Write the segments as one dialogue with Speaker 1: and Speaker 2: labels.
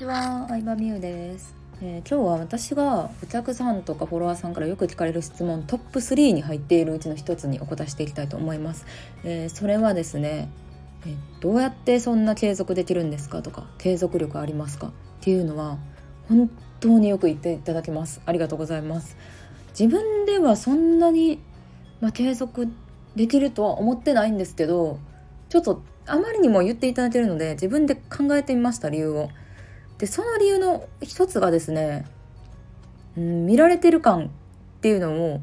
Speaker 1: ちは、相葉美優です、えー、今日は私がお客さんとかフォロワーさんからよく聞かれる質問トップ3に入っているうちの一つにお答えしていきたいと思います。えー、それはですね、えー、どうやってそんな継続できるんですかとか継続力ありますか？っていうのは本当によく言っていただきます。ありがとうございます。自分ではそんなに、まあ、継続できるとは思ってないんですけどちょっとあまりにも言っていただいてるので自分で考えてみました理由を。でその理由の一つがですね、うん、見られてる感っていうのを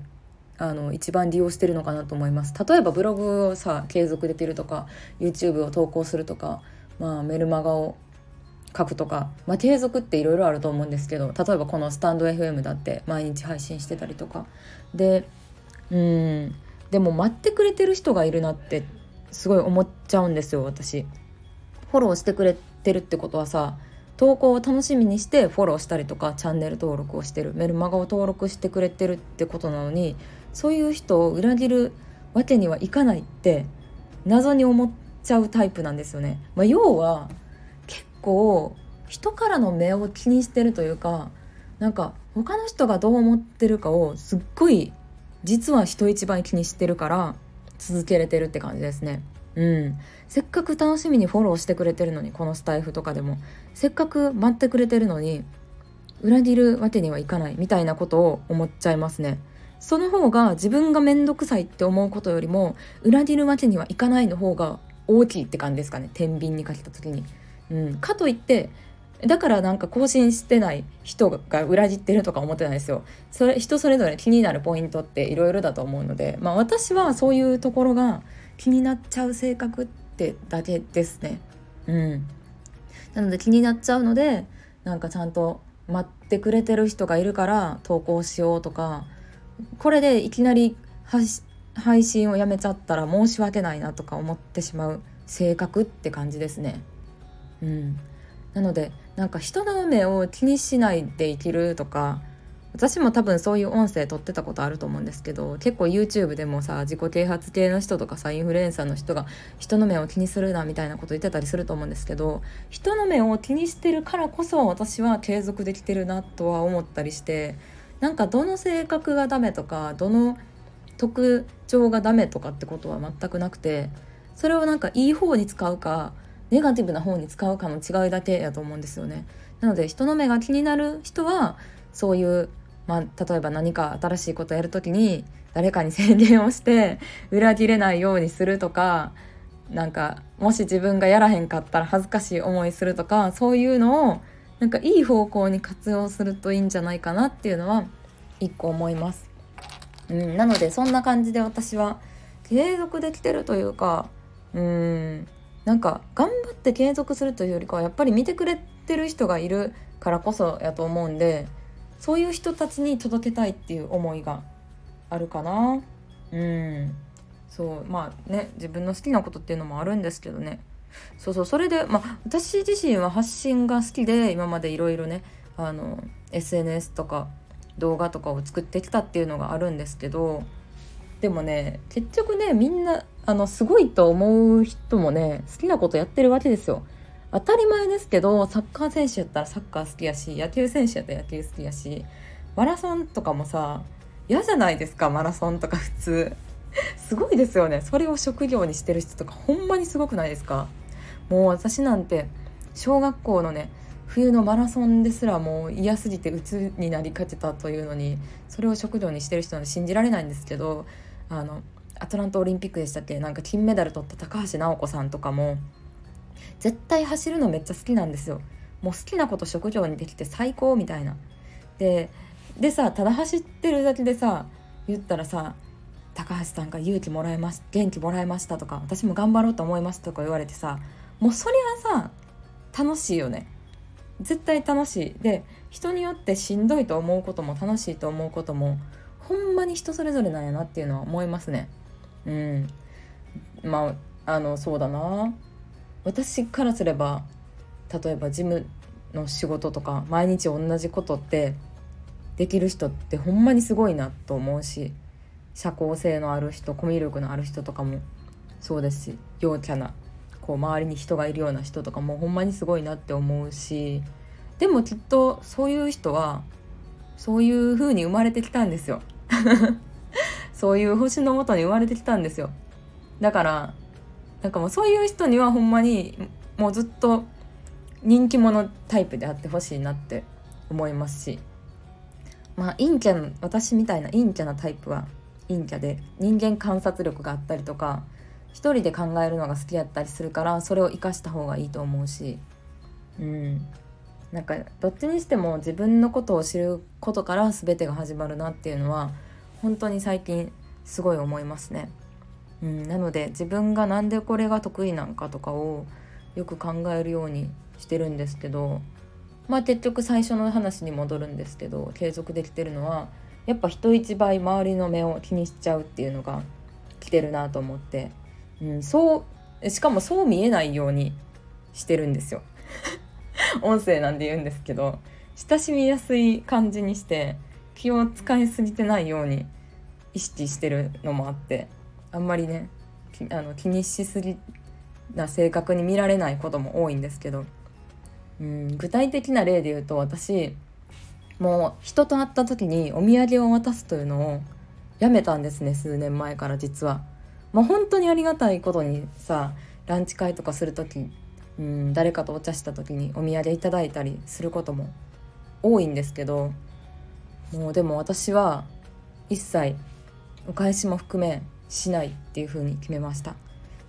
Speaker 1: あの一番利用してるのかなと思います例えばブログをさ継続できるとか YouTube を投稿するとか、まあ、メルマガを書くとか、まあ、継続っていろいろあると思うんですけど例えばこのスタンド FM だって毎日配信してたりとかでうんでも待ってくれてる人がいるなってすごい思っちゃうんですよ私。フォローしてくれてるってことはさ投稿を楽しみにしてフォローしたりとかチャンネル登録をしてるメルマガを登録してくれてるってことなのにそういう人を裏切るわけにはいかないって謎に思っちゃうタイプなんですよね。まあ、要は結構人からの目を気にしてるというかなんか他の人がどう思ってるかをすっごい実は人一倍気にしてるから続けれてるって感じですね。うん、せっかく楽しみにフォローしてくれてるのにこのスタイフとかでもせっかく待ってくれてるのに裏切るわけにはいかないみたいなことを思っちゃいますね。その方が自分が面倒くさいって思うことよりも裏切るわけにはいかないの方が大きいって感じですかね天秤にかけた時に。うん、かといってだからなんか更新してない人が裏切ってるとか思ってないですよ。それ人それぞれ気になるポイントっていろいろだと思うので、まあ私はそういうところが気になっちゃう性格ってだけですね。うん。なので気になっちゃうのでなんかちゃんと待ってくれてる人がいるから投稿しようとかこれでいきなり配信をやめちゃったら申し訳ないなとか思ってしまう性格って感じですね。うん、なのでなんか人の目を気にしないで生きるとか私も多分そういう音声撮ってたことあると思うんですけど結構 YouTube でもさ自己啓発系の人とかさインフルエンサーの人が人の目を気にするなみたいなこと言ってたりすると思うんですけど人の目を気にしてるからこそ私は継続できてるなとは思ったりしてなんかどの性格がダメとかどの特徴がダメとかってことは全くなくてそれをなんかいい方に使うかネガティブな方に使うかの違いだけやと思うんですよね。なので人の目が気になる人はそういうまあ、例えば何か新しいことやる時に誰かに宣言をして裏切れないようにするとかなんかもし自分がやらへんかったら恥ずかしい思いするとかそういうのをなんかいい方向に活用するといいんじゃないかなっていうのは一個思います。うん、なのでそんな感じで私は継続できてるというかうんなんか頑張って継続するというよりかはやっぱり見てくれてる人がいるからこそやと思うんでそういう人たちに届けたいっていう思いがあるかな。うん。そう。まあね自分の好きなことっていうのもあるんですけどね。そうそう。それでまあ私自身は発信が好きで今までいろいろねあの SNS とか動画とかを作ってきたっていうのがあるんですけどでもね結局ねみんなあのすごいと思う人もね好きなことやってるわけですよ。当たり前ですけどサッカー選手やったらサッカー好きやし野球選手やったら野球好きやしマラソンとかもさ嫌じゃないですかマラソンとか普通。すごいですよね。それを職業にしてる人とかほんまにすごくないですか。もう私なんて小学校のね冬のマラソンですらもう嫌すぎて鬱になりかけたというのにそれを職業にしてる人は信じられないんですけどあのアトランタオリンピックでしたっけ？なんか金メダル取った高橋尚子さんとかも絶対走るのめっちゃ好きなんですよ。もう好きなこと職業にできて最高みたいな。ででさただ走ってるだけでさ言ったらさ高橋さんが勇気もらえます元気もらえましたとか私も頑張ろうと思いますとか言われてさもうそりゃさ楽しいよね。絶対楽しい。で人によってしんどいと思うことも楽しいと思うこともほんまに人それぞれなんやなっていうのは思いますね。うん。まああのそうだな。私からすれば例えばジムの仕事とか毎日同じことってできる人ってほんまにすごいなと思うし社交性のある人コミュ力のある人とかもそうですし陽キャなこう周りに人がいるような人とかもほんまにすごいなって思うしでもきっとそういう人はそういう風に生まれてきたんですよ。そういう星のもとに生まれてきたんですよ。だからなんかもうそういう人にはほんまにもうずっと人気者タイプであってほしいなって思いますし。まあ陰キャの私みたいな陰キャなタイプは陰キャで人間観察力があったりとか一人で考えるのが好きだったりするからそれを生かした方がいいと思うし。うん。なんかどっちにしても自分のことを知ることから全てが始まるなっていうのは本当に最近すごい思いますね。うん、なので自分が何でこれが得意なのかとかをよく考えるようにしてるんですけどまあ結局最初の話に戻るんですけど継続できてるのはやっぱ人一倍周りの目を気にしちゃうっていうのが来てるなと思って、うん、そうしかもそう見えないようにしてるんですよ。音声なんで言うんですけど親しみやすい感じにして気を使いすぎてないように意識してるのもあってあんまりねあの気にしすぎな性格に見られないことも多いんですけどうん具体的な例で言うと私もう人と会った時にお土産を渡すというのをやめたんですね数年前から実は。まあ、本当にありがたいことにさランチ会とかする時うん誰かとお茶した時にお土産いただいたりすることも多いんですけどもうでも私は一切お返しも含めしないっていう風に決めました。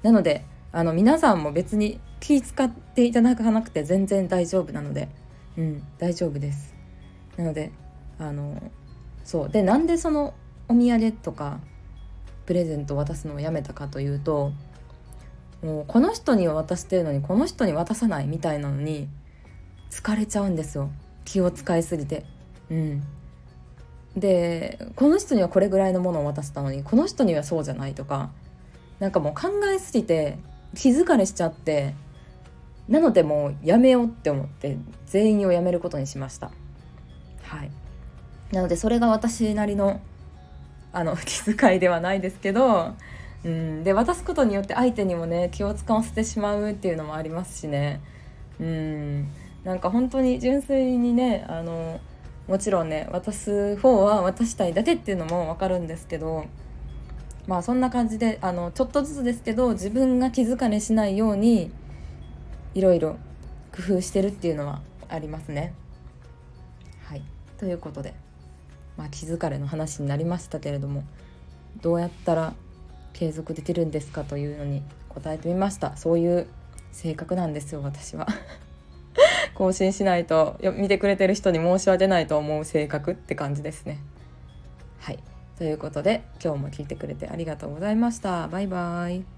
Speaker 1: なのであの皆さんも別に気使っていただかなくて全然大丈夫なのでうん大丈夫です。なのであのそう。でなんでそのお土産とかプレゼントを渡すのをやめたかというともうこの人には渡してるのにこの人に渡さないみたいなのに疲れちゃうんですよ。気を使いすぎて。うん。でこの人にはこれぐらいのものを渡したのにこの人にはそうじゃないとかなんかもう考えすぎて気疲れしちゃってなのでもうやめようって思って全員をやめることにしました。はい。なのでそれが私なりのあの 気遣いではないですけどうんで渡すことによって相手にもね気を使わせてしまうっていうのもありますしね。うん。なんか本当に純粋にねあのもちろんね渡す方は渡したいだけっていうのも分かるんですけどまあそんな感じであのちょっとずつですけど自分が気疲れしないようにいろいろ工夫してるっていうのはありますね。はい。ということで、まあ、気疲れの話になりましたけれどもどうやったら継続できるんですかというのに答えてみました。そういう性格なんですよ私は。更新しないと見てくれてる人に申し訳ないと思う性格って感じですね。はい。ということで今日も聞いてくれてありがとうございました。バイバイ。